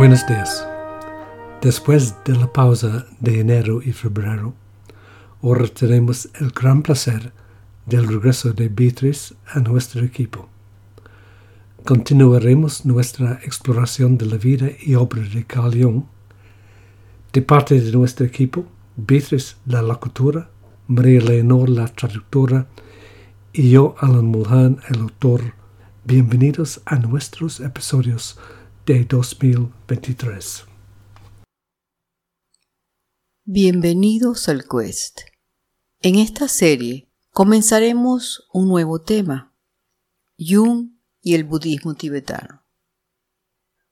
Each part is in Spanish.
Buenos días. Después de la pausa de enero y febrero, ahora tenemos el gran placer del regreso de Beatrice a nuestro equipo. Continuaremos nuestra exploración de la vida y obra de Carl Jung. De parte de nuestro equipo, Beatrice, la locutora, María Leonor, la traductora, y yo, Alan Mulhan, el autor. Bienvenidos a nuestros episodios de 2023. Bienvenidos al Quest. En esta serie comenzaremos un nuevo tema, Jung y el budismo tibetano.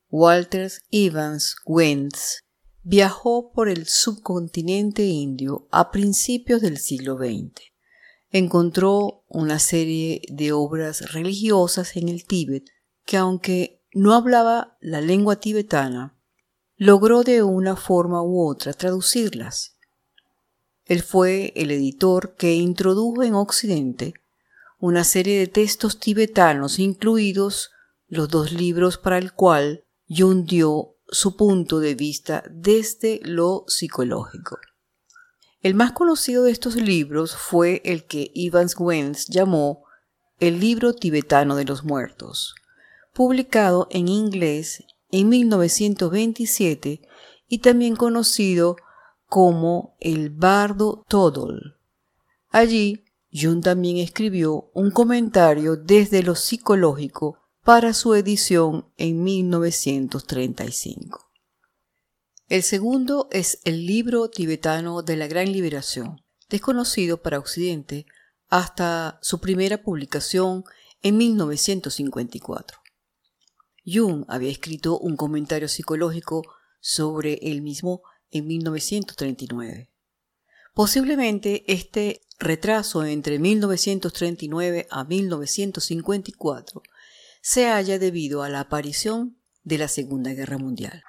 Walter Evans Wentz viajó por el subcontinente indio a principios del siglo XX. Encontró una serie de obras religiosas en el Tíbet que aunque no hablaba la lengua tibetana, logró de una forma u otra traducirlas. Él fue el editor que introdujo en Occidente una serie de textos tibetanos, incluidos los dos libros para el cual Jung dio su punto de vista desde lo psicológico. El más conocido de estos libros fue el que Evans Wentz llamó el libro tibetano de los muertos, publicado en inglés en 1927 y también conocido como el Bardo Todol. Allí, Jung también escribió un comentario desde lo psicológico para su edición en 1935. El segundo es el libro tibetano de la Gran Liberación, desconocido para Occidente hasta su primera publicación en 1954. Jung había escrito un comentario psicológico sobre él mismo en 1939. Posiblemente este retraso entre 1939 a 1954 se haya debido a la aparición de la Segunda Guerra Mundial.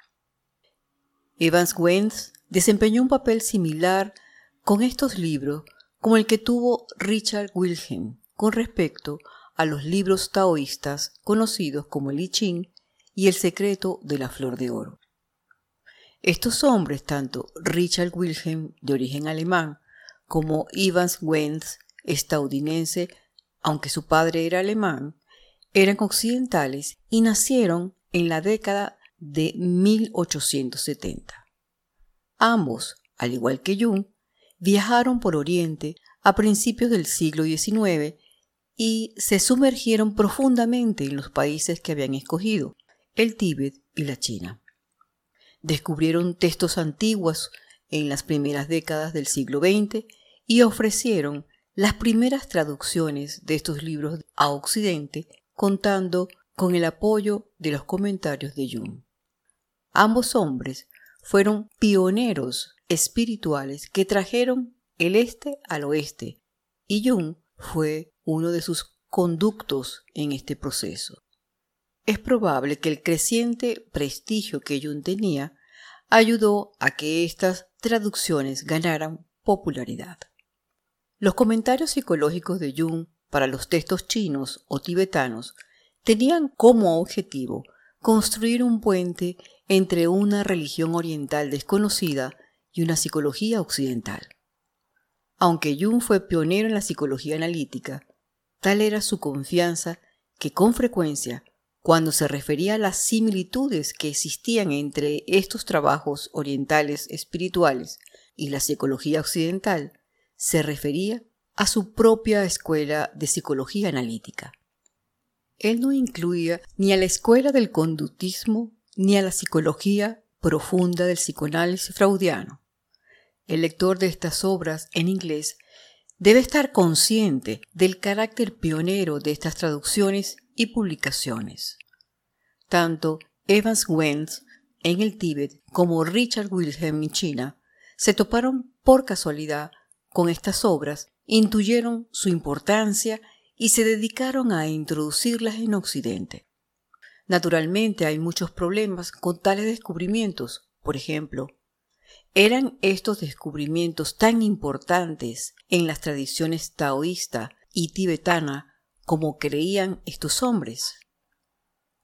Evans Wentz desempeñó un papel similar con estos libros como el que tuvo Richard Wilhelm con respecto a los libros taoístas conocidos como el I Ching y el secreto de la flor de oro. Estos hombres, tanto Richard Wilhelm, de origen alemán, como Evans Wentz, estadounidense, aunque su padre era alemán, eran occidentales y nacieron en la década de 1870. Ambos, al igual que Jung, viajaron por Oriente a principios del siglo XIX y se sumergieron profundamente en los países que habían escogido, el Tíbet y la China. Descubrieron textos antiguos en las primeras décadas del siglo XX y ofrecieron las primeras traducciones de estos libros a Occidente, contando con el apoyo de los comentarios de Jung. Ambos hombres fueron pioneros espirituales que trajeron el este al oeste, y Jung fue uno de sus conductos en este proceso. Es probable que el creciente prestigio que Jung tenía ayudó a que estas traducciones ganaran popularidad. Los comentarios psicológicos de Jung para los textos chinos o tibetanos tenían como objetivo construir un puente entre una religión oriental desconocida y una psicología occidental. Aunque Jung fue pionero en la psicología analítica, Tal era su confianza que con frecuencia, cuando se refería a las similitudes que existían entre estos trabajos orientales espirituales y la psicología occidental, se refería a su propia escuela de psicología analítica. Él no incluía ni a la escuela del conductismo ni a la psicología profunda del psicoanálisis freudiano. El lector de estas obras en inglés debe estar consciente del carácter pionero de estas traducciones y publicaciones. Tanto Evans Wentz en el Tíbet como Richard Wilhelm en China se toparon por casualidad con estas obras, intuyeron su importancia y se dedicaron a introducirlas en Occidente. Naturalmente hay muchos problemas con tales descubrimientos, por ejemplo, ¿Eran estos descubrimientos tan importantes en las tradiciones taoísta y tibetana como creían estos hombres?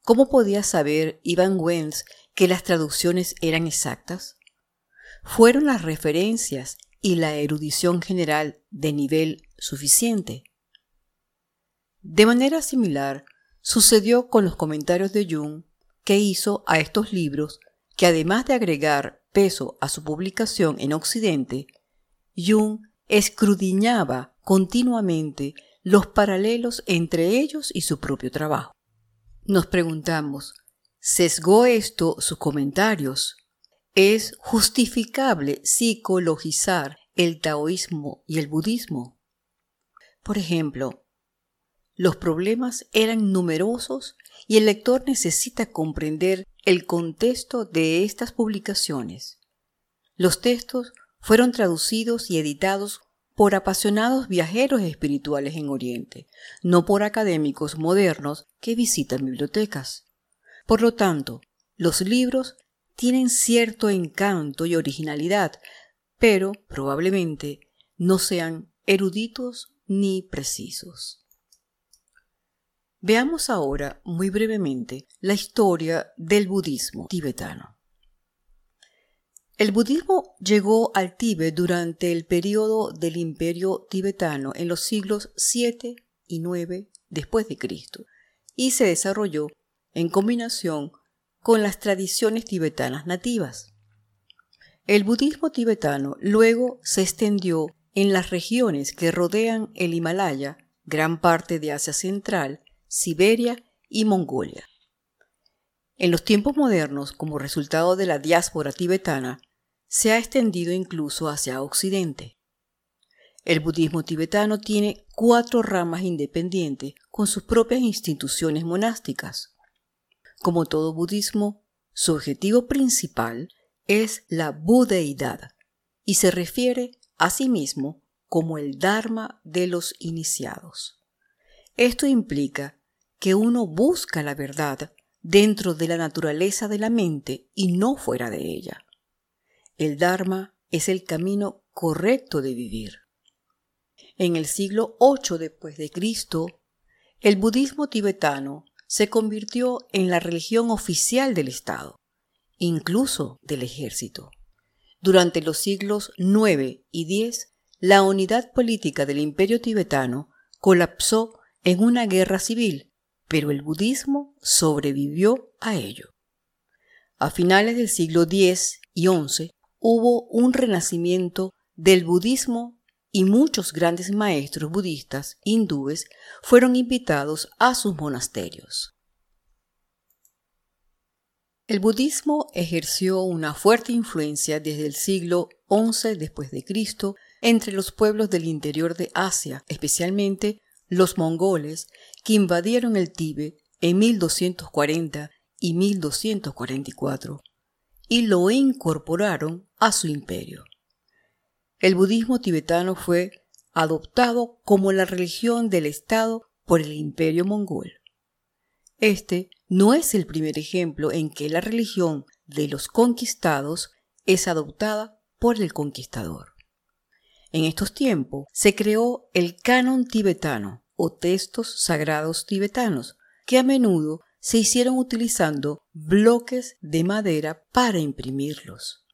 ¿Cómo podía saber Ivan Wenz que las traducciones eran exactas? ¿Fueron las referencias y la erudición general de nivel suficiente? De manera similar, sucedió con los comentarios de Jung que hizo a estos libros que además de agregar peso a su publicación en Occidente, Jung escrudiñaba continuamente los paralelos entre ellos y su propio trabajo. Nos preguntamos, ¿sesgó esto sus comentarios? ¿Es justificable psicologizar el taoísmo y el budismo? Por ejemplo, los problemas eran numerosos y el lector necesita comprender el contexto de estas publicaciones. Los textos fueron traducidos y editados por apasionados viajeros espirituales en Oriente, no por académicos modernos que visitan bibliotecas. Por lo tanto, los libros tienen cierto encanto y originalidad, pero probablemente no sean eruditos ni precisos. Veamos ahora muy brevemente la historia del budismo tibetano. El budismo llegó al Tíbet durante el periodo del imperio tibetano en los siglos 7 y 9 después de Cristo y se desarrolló en combinación con las tradiciones tibetanas nativas. El budismo tibetano luego se extendió en las regiones que rodean el Himalaya, gran parte de Asia Central, Siberia y Mongolia. En los tiempos modernos, como resultado de la diáspora tibetana, se ha extendido incluso hacia Occidente. El budismo tibetano tiene cuatro ramas independientes con sus propias instituciones monásticas. Como todo budismo, su objetivo principal es la budeidad y se refiere a sí mismo como el Dharma de los iniciados. Esto implica que uno busca la verdad dentro de la naturaleza de la mente y no fuera de ella. El Dharma es el camino correcto de vivir. En el siglo VIII después de Cristo, el budismo tibetano se convirtió en la religión oficial del Estado, incluso del ejército. Durante los siglos IX y X, la unidad política del imperio tibetano colapsó en una guerra civil, pero el budismo sobrevivió a ello. A finales del siglo X y XI, hubo un renacimiento del budismo y muchos grandes maestros budistas hindúes fueron invitados a sus monasterios. El budismo ejerció una fuerte influencia desde el siglo XI después de Cristo entre los pueblos del interior de Asia, especialmente los mongoles que invadieron el Tíbet en 1240 y 1244 y lo incorporaron a su imperio. El budismo tibetano fue adoptado como la religión del Estado por el imperio mongol. Este no es el primer ejemplo en que la religión de los conquistados es adoptada por el conquistador. En estos tiempos se creó el canon tibetano o textos sagrados tibetanos, que a menudo se hicieron utilizando bloques de madera para imprimirlos.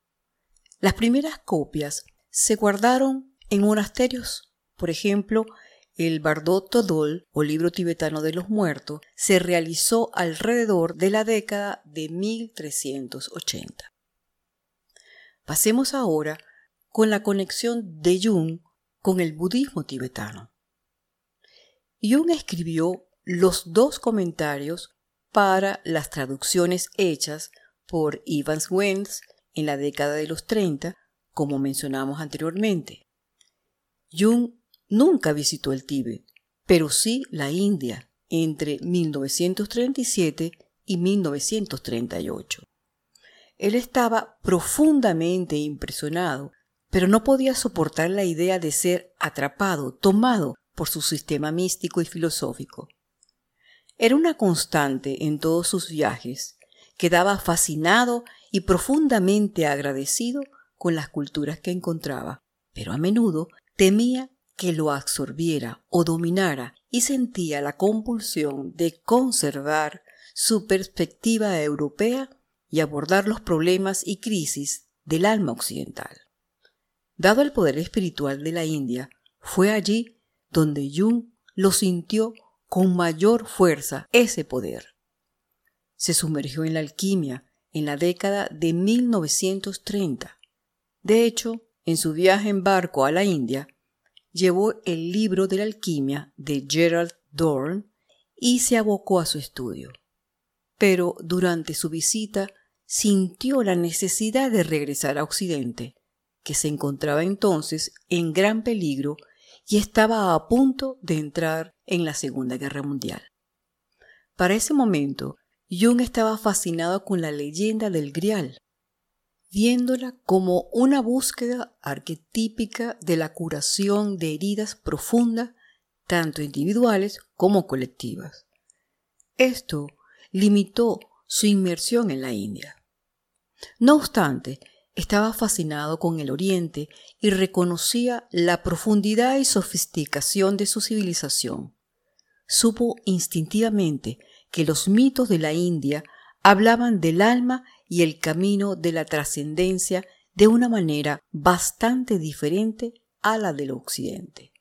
Las primeras copias se guardaron en monasterios. Por ejemplo, el Bardot Todol, o libro tibetano de los muertos, se realizó alrededor de la década de 1380. Pasemos ahora con la conexión de Jung con el budismo tibetano. Jung escribió los dos comentarios para las traducciones hechas por Evans Wentz en la década de los 30, como mencionamos anteriormente. Jung nunca visitó el Tíbet, pero sí la India entre 1937 y 1938. Él estaba profundamente impresionado, pero no podía soportar la idea de ser atrapado, tomado por su sistema místico y filosófico. Era una constante en todos sus viajes. Quedaba fascinado y profundamente agradecido con las culturas que encontraba, pero a menudo temía que lo absorbiera o dominara y sentía la compulsión de conservar su perspectiva europea y abordar los problemas y crisis del alma occidental. Dado el poder espiritual de la India, fue allí donde Jung lo sintió con mayor fuerza ese poder. Se sumergió en la alquimia en la década de 1930. De hecho, en su viaje en barco a la India, llevó el libro de la alquimia de Gerald Dorn y se abocó a su estudio. Pero durante su visita sintió la necesidad de regresar a Occidente, que se encontraba entonces en gran peligro y estaba a punto de entrar en la Segunda Guerra Mundial. Para ese momento, Jung estaba fascinado con la leyenda del Grial, viéndola como una búsqueda arquetípica de la curación de heridas profundas, tanto individuales como colectivas. Esto limitó su inmersión en la India. No obstante, estaba fascinado con el Oriente y reconocía la profundidad y sofisticación de su civilización. Supo instintivamente que los mitos de la India hablaban del alma y el camino de la trascendencia de una manera bastante diferente a la del Occidente.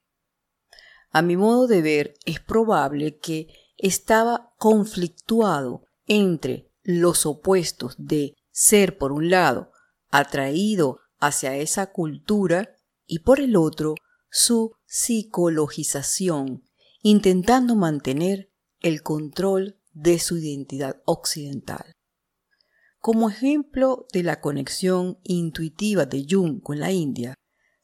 A mi modo de ver, es probable que estaba conflictuado entre los opuestos de ser, por un lado, atraído hacia esa cultura y por el otro su psicologización, intentando mantener el control de su identidad occidental. Como ejemplo de la conexión intuitiva de Jung con la India,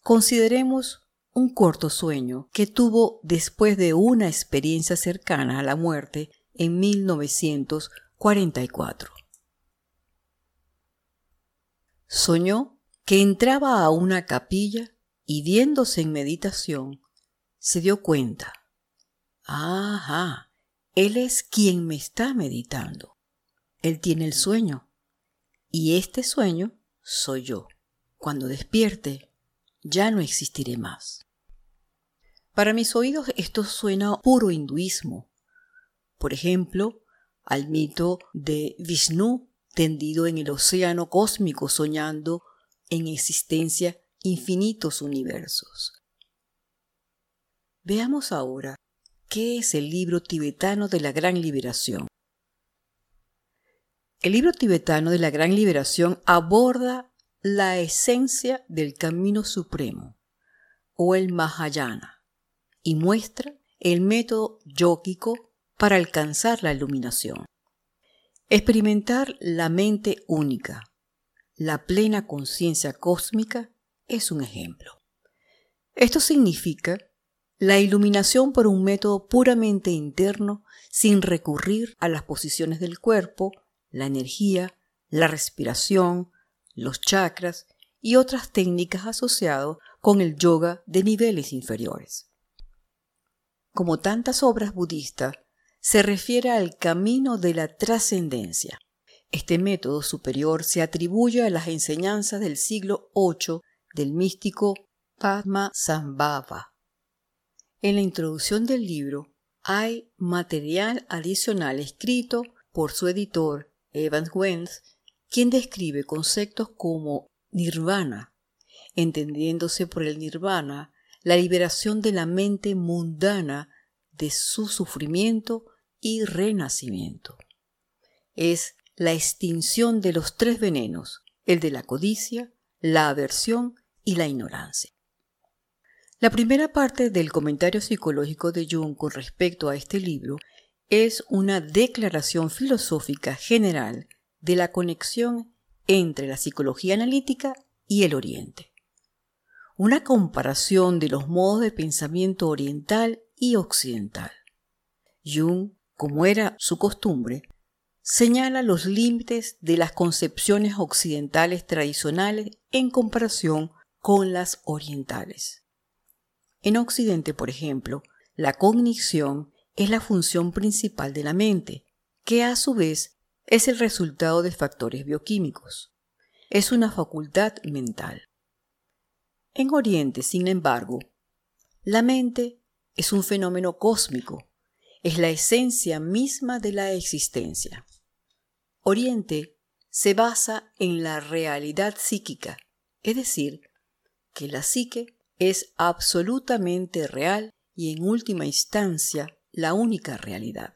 consideremos un corto sueño que tuvo después de una experiencia cercana a la muerte en 1944. Soñó que entraba a una capilla y viéndose en meditación, se dio cuenta. Ajá, él es quien me está meditando. Él tiene el sueño. Y este sueño soy yo. Cuando despierte, ya no existiré más. Para mis oídos esto suena puro hinduismo. Por ejemplo, al mito de Vishnu tendido en el océano cósmico soñando en existencia infinitos universos. Veamos ahora qué es el libro tibetano de la Gran Liberación. El libro tibetano de la Gran Liberación aborda la esencia del camino supremo o el Mahayana y muestra el método yógico para alcanzar la iluminación. Experimentar la mente única, la plena conciencia cósmica, es un ejemplo. Esto significa la iluminación por un método puramente interno sin recurrir a las posiciones del cuerpo, la energía, la respiración, los chakras y otras técnicas asociadas con el yoga de niveles inferiores. Como tantas obras budistas, se refiere al camino de la trascendencia. Este método superior se atribuye a las enseñanzas del siglo VIII del místico Padma Sambhava. En la introducción del libro hay material adicional escrito por su editor Evans Wentz, quien describe conceptos como nirvana, entendiéndose por el nirvana la liberación de la mente mundana de su sufrimiento y renacimiento. Es la extinción de los tres venenos, el de la codicia, la aversión y la ignorancia. La primera parte del comentario psicológico de Jung con respecto a este libro es una declaración filosófica general de la conexión entre la psicología analítica y el Oriente. Una comparación de los modos de pensamiento oriental y occidental. Jung como era su costumbre, señala los límites de las concepciones occidentales tradicionales en comparación con las orientales. En Occidente, por ejemplo, la cognición es la función principal de la mente, que a su vez es el resultado de factores bioquímicos. Es una facultad mental. En Oriente, sin embargo, la mente es un fenómeno cósmico es la esencia misma de la existencia. Oriente se basa en la realidad psíquica, es decir, que la psique es absolutamente real y en última instancia la única realidad.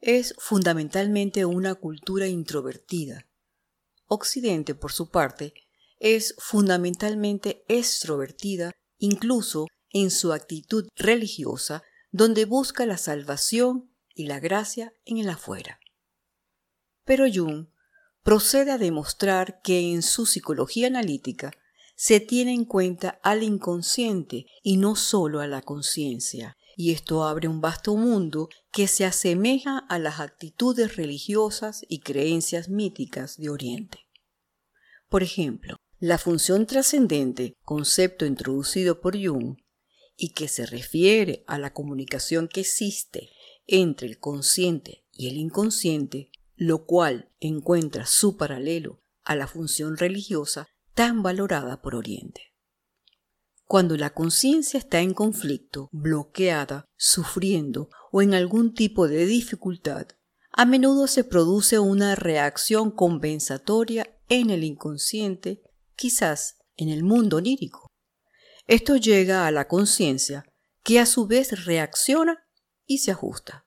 Es fundamentalmente una cultura introvertida. Occidente, por su parte, es fundamentalmente extrovertida, incluso en su actitud religiosa, donde busca la salvación y la gracia en el afuera. Pero Jung procede a demostrar que en su psicología analítica se tiene en cuenta al inconsciente y no solo a la conciencia, y esto abre un vasto mundo que se asemeja a las actitudes religiosas y creencias míticas de Oriente. Por ejemplo, la función trascendente, concepto introducido por Jung, y que se refiere a la comunicación que existe entre el consciente y el inconsciente, lo cual encuentra su paralelo a la función religiosa tan valorada por Oriente. Cuando la conciencia está en conflicto, bloqueada, sufriendo o en algún tipo de dificultad, a menudo se produce una reacción compensatoria en el inconsciente quizás en el mundo onírico. Esto llega a la conciencia, que a su vez reacciona y se ajusta.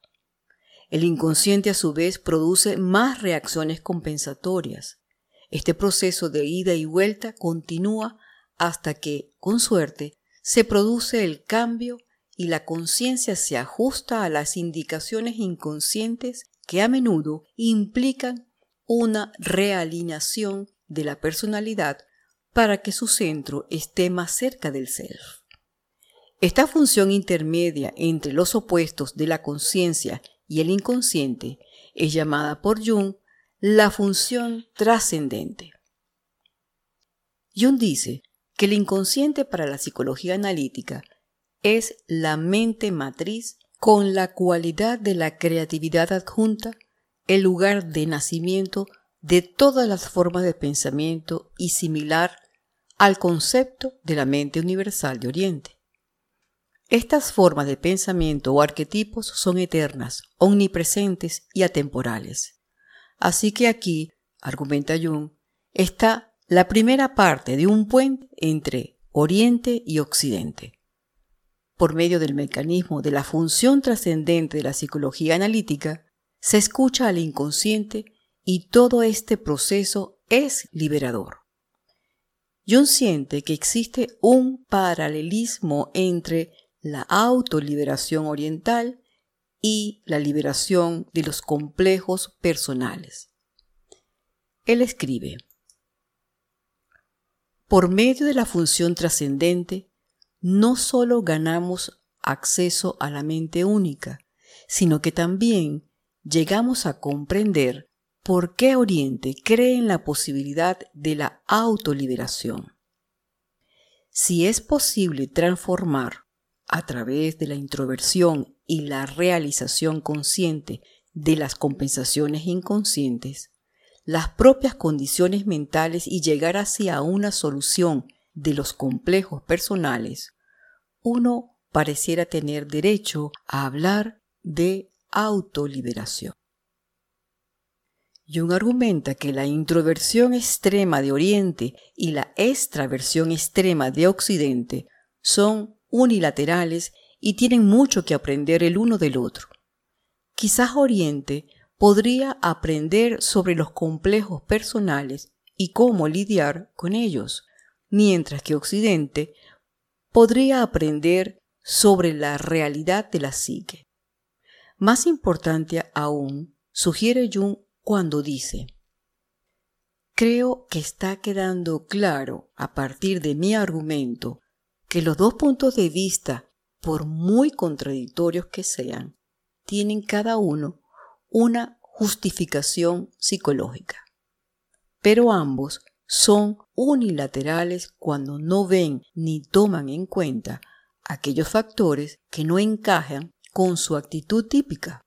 El inconsciente a su vez produce más reacciones compensatorias. Este proceso de ida y vuelta continúa hasta que, con suerte, se produce el cambio y la conciencia se ajusta a las indicaciones inconscientes que a menudo implican una realineación de la personalidad para que su centro esté más cerca del self. Esta función intermedia entre los opuestos de la conciencia y el inconsciente es llamada por Jung la función trascendente. Jung dice que el inconsciente para la psicología analítica es la mente matriz con la cualidad de la creatividad adjunta, el lugar de nacimiento de todas las formas de pensamiento y similar al concepto de la mente universal de Oriente. Estas formas de pensamiento o arquetipos son eternas, omnipresentes y atemporales. Así que aquí, argumenta Jung, está la primera parte de un puente entre Oriente y Occidente. Por medio del mecanismo de la función trascendente de la psicología analítica, se escucha al inconsciente y todo este proceso es liberador. Jung siente que existe un paralelismo entre la autoliberación oriental y la liberación de los complejos personales. Él escribe, por medio de la función trascendente, no solo ganamos acceso a la mente única, sino que también llegamos a comprender ¿Por qué Oriente cree en la posibilidad de la autoliberación? Si es posible transformar a través de la introversión y la realización consciente de las compensaciones inconscientes, las propias condiciones mentales y llegar hacia una solución de los complejos personales, uno pareciera tener derecho a hablar de autoliberación. Jung argumenta que la introversión extrema de Oriente y la extraversión extrema de Occidente son unilaterales y tienen mucho que aprender el uno del otro. Quizás Oriente podría aprender sobre los complejos personales y cómo lidiar con ellos, mientras que Occidente podría aprender sobre la realidad de la psique. Más importante aún, sugiere Jung cuando dice, Creo que está quedando claro a partir de mi argumento que los dos puntos de vista, por muy contradictorios que sean, tienen cada uno una justificación psicológica. Pero ambos son unilaterales cuando no ven ni toman en cuenta aquellos factores que no encajan con su actitud típica.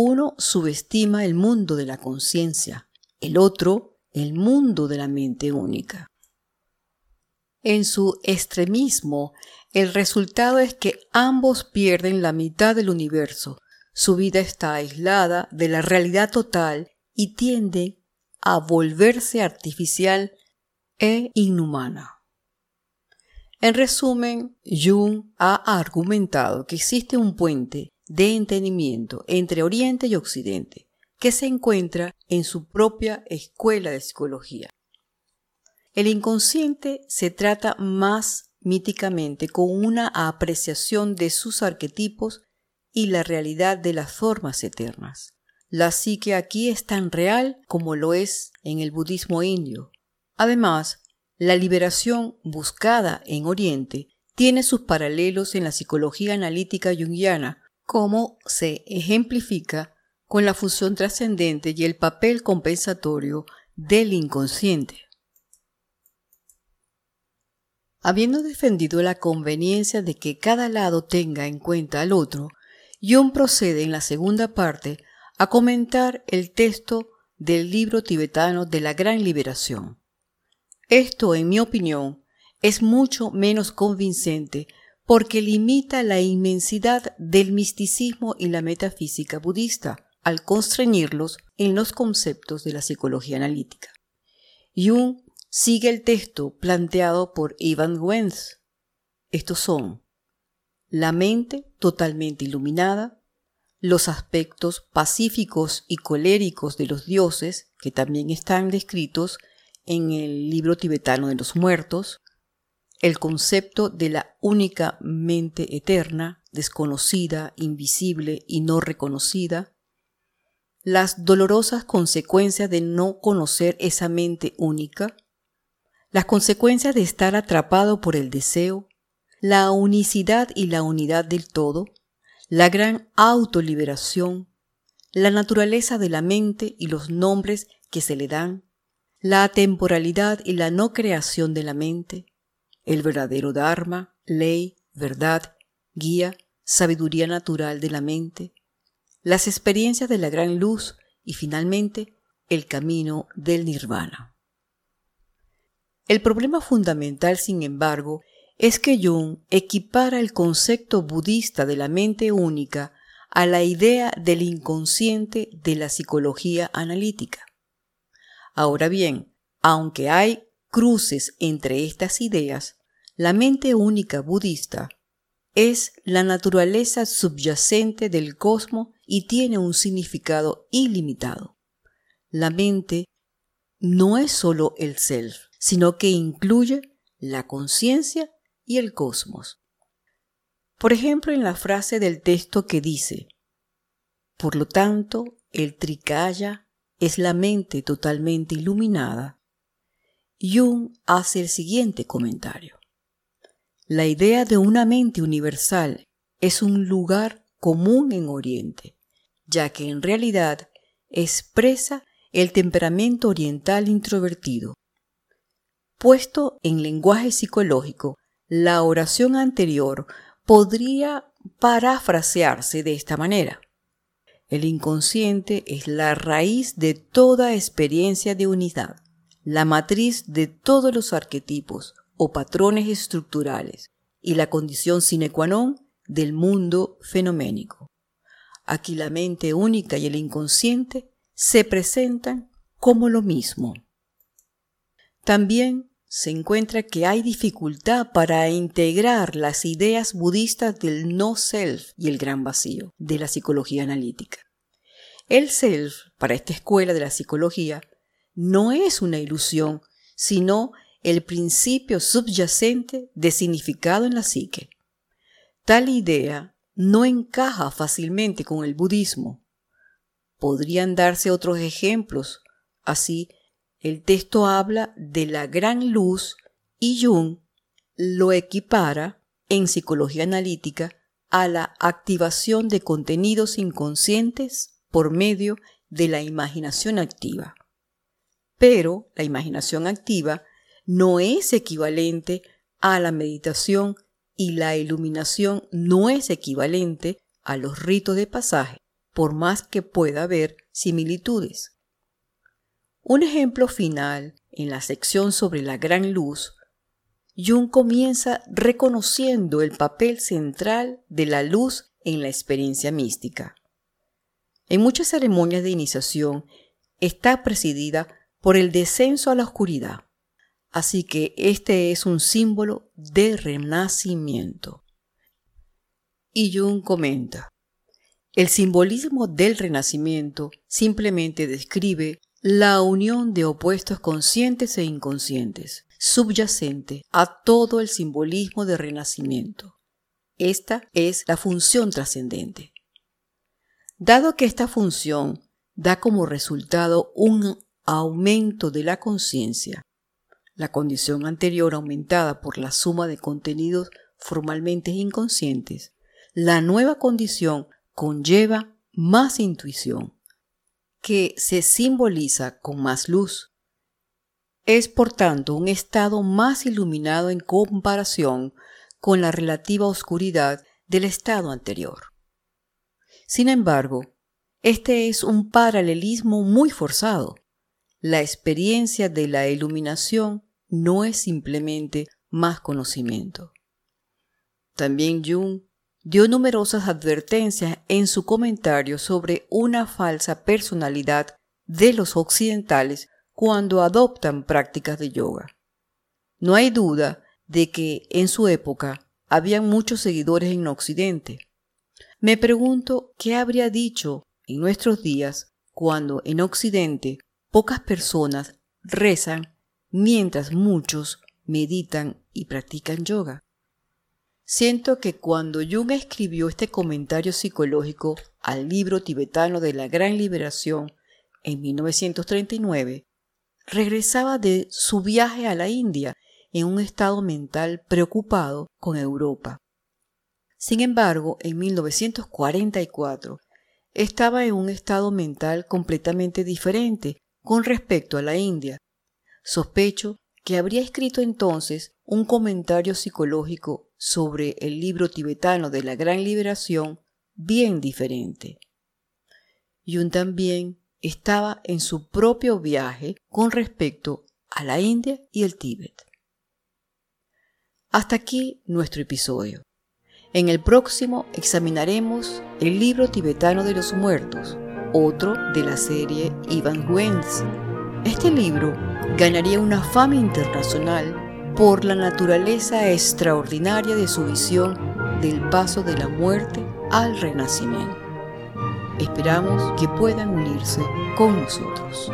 Uno subestima el mundo de la conciencia, el otro el mundo de la mente única. En su extremismo, el resultado es que ambos pierden la mitad del universo. Su vida está aislada de la realidad total y tiende a volverse artificial e inhumana. En resumen, Jung ha argumentado que existe un puente de entendimiento entre Oriente y Occidente, que se encuentra en su propia escuela de psicología. El inconsciente se trata más míticamente con una apreciación de sus arquetipos y la realidad de las formas eternas. La psique aquí es tan real como lo es en el budismo indio. Además, la liberación buscada en Oriente tiene sus paralelos en la psicología analítica junguiana, como se ejemplifica con la fusión trascendente y el papel compensatorio del inconsciente. Habiendo defendido la conveniencia de que cada lado tenga en cuenta al otro, Jung procede en la segunda parte a comentar el texto del libro tibetano de la Gran Liberación. Esto, en mi opinión, es mucho menos convincente porque limita la inmensidad del misticismo y la metafísica budista al constreñirlos en los conceptos de la psicología analítica. Jung sigue el texto planteado por Ivan Wenz. Estos son la mente totalmente iluminada, los aspectos pacíficos y coléricos de los dioses, que también están descritos en el libro tibetano de los muertos, el concepto de la única mente eterna, desconocida, invisible y no reconocida, las dolorosas consecuencias de no conocer esa mente única, las consecuencias de estar atrapado por el deseo, la unicidad y la unidad del todo, la gran autoliberación, la naturaleza de la mente y los nombres que se le dan, la temporalidad y la no creación de la mente, el verdadero Dharma, ley, verdad, guía, sabiduría natural de la mente, las experiencias de la gran luz y finalmente el camino del nirvana. El problema fundamental, sin embargo, es que Jung equipara el concepto budista de la mente única a la idea del inconsciente de la psicología analítica. Ahora bien, aunque hay cruces entre estas ideas, la mente única budista es la naturaleza subyacente del cosmos y tiene un significado ilimitado. La mente no es solo el self, sino que incluye la conciencia y el cosmos. Por ejemplo, en la frase del texto que dice, por lo tanto, el Trikaya es la mente totalmente iluminada, Jung hace el siguiente comentario. La idea de una mente universal es un lugar común en Oriente, ya que en realidad expresa el temperamento oriental introvertido. Puesto en lenguaje psicológico, la oración anterior podría parafrasearse de esta manera. El inconsciente es la raíz de toda experiencia de unidad, la matriz de todos los arquetipos o patrones estructurales y la condición sine qua non del mundo fenoménico. Aquí la mente única y el inconsciente se presentan como lo mismo. También se encuentra que hay dificultad para integrar las ideas budistas del no self y el gran vacío de la psicología analítica. El self, para esta escuela de la psicología, no es una ilusión, sino el principio subyacente de significado en la psique. Tal idea no encaja fácilmente con el budismo. Podrían darse otros ejemplos, así el texto habla de la gran luz y Jung lo equipara en psicología analítica a la activación de contenidos inconscientes por medio de la imaginación activa. Pero la imaginación activa no es equivalente a la meditación y la iluminación no es equivalente a los ritos de pasaje, por más que pueda haber similitudes. Un ejemplo final en la sección sobre la gran luz, Jung comienza reconociendo el papel central de la luz en la experiencia mística. En muchas ceremonias de iniciación está presidida por el descenso a la oscuridad, así que este es un símbolo de renacimiento. Y Jung comenta, el simbolismo del renacimiento simplemente describe la unión de opuestos conscientes e inconscientes, subyacente a todo el simbolismo de renacimiento. Esta es la función trascendente. Dado que esta función da como resultado un aumento de la conciencia, la condición anterior aumentada por la suma de contenidos formalmente inconscientes, la nueva condición conlleva más intuición, que se simboliza con más luz. Es por tanto un estado más iluminado en comparación con la relativa oscuridad del estado anterior. Sin embargo, este es un paralelismo muy forzado. La experiencia de la iluminación no es simplemente más conocimiento. También Jung dio numerosas advertencias en su comentario sobre una falsa personalidad de los occidentales cuando adoptan prácticas de yoga. No hay duda de que en su época habían muchos seguidores en Occidente. Me pregunto qué habría dicho en nuestros días cuando en Occidente pocas personas rezan mientras muchos meditan y practican yoga. Siento que cuando Jung escribió este comentario psicológico al libro tibetano de la Gran Liberación en 1939, regresaba de su viaje a la India en un estado mental preocupado con Europa. Sin embargo, en 1944 estaba en un estado mental completamente diferente con respecto a la India. Sospecho que habría escrito entonces un comentario psicológico sobre el libro tibetano de la Gran Liberación bien diferente. Yun también estaba en su propio viaje con respecto a la India y el Tíbet. Hasta aquí nuestro episodio. En el próximo examinaremos el libro tibetano de los muertos, otro de la serie Ivan Wentz. Este libro ganaría una fama internacional por la naturaleza extraordinaria de su visión del paso de la muerte al renacimiento. Esperamos que puedan unirse con nosotros.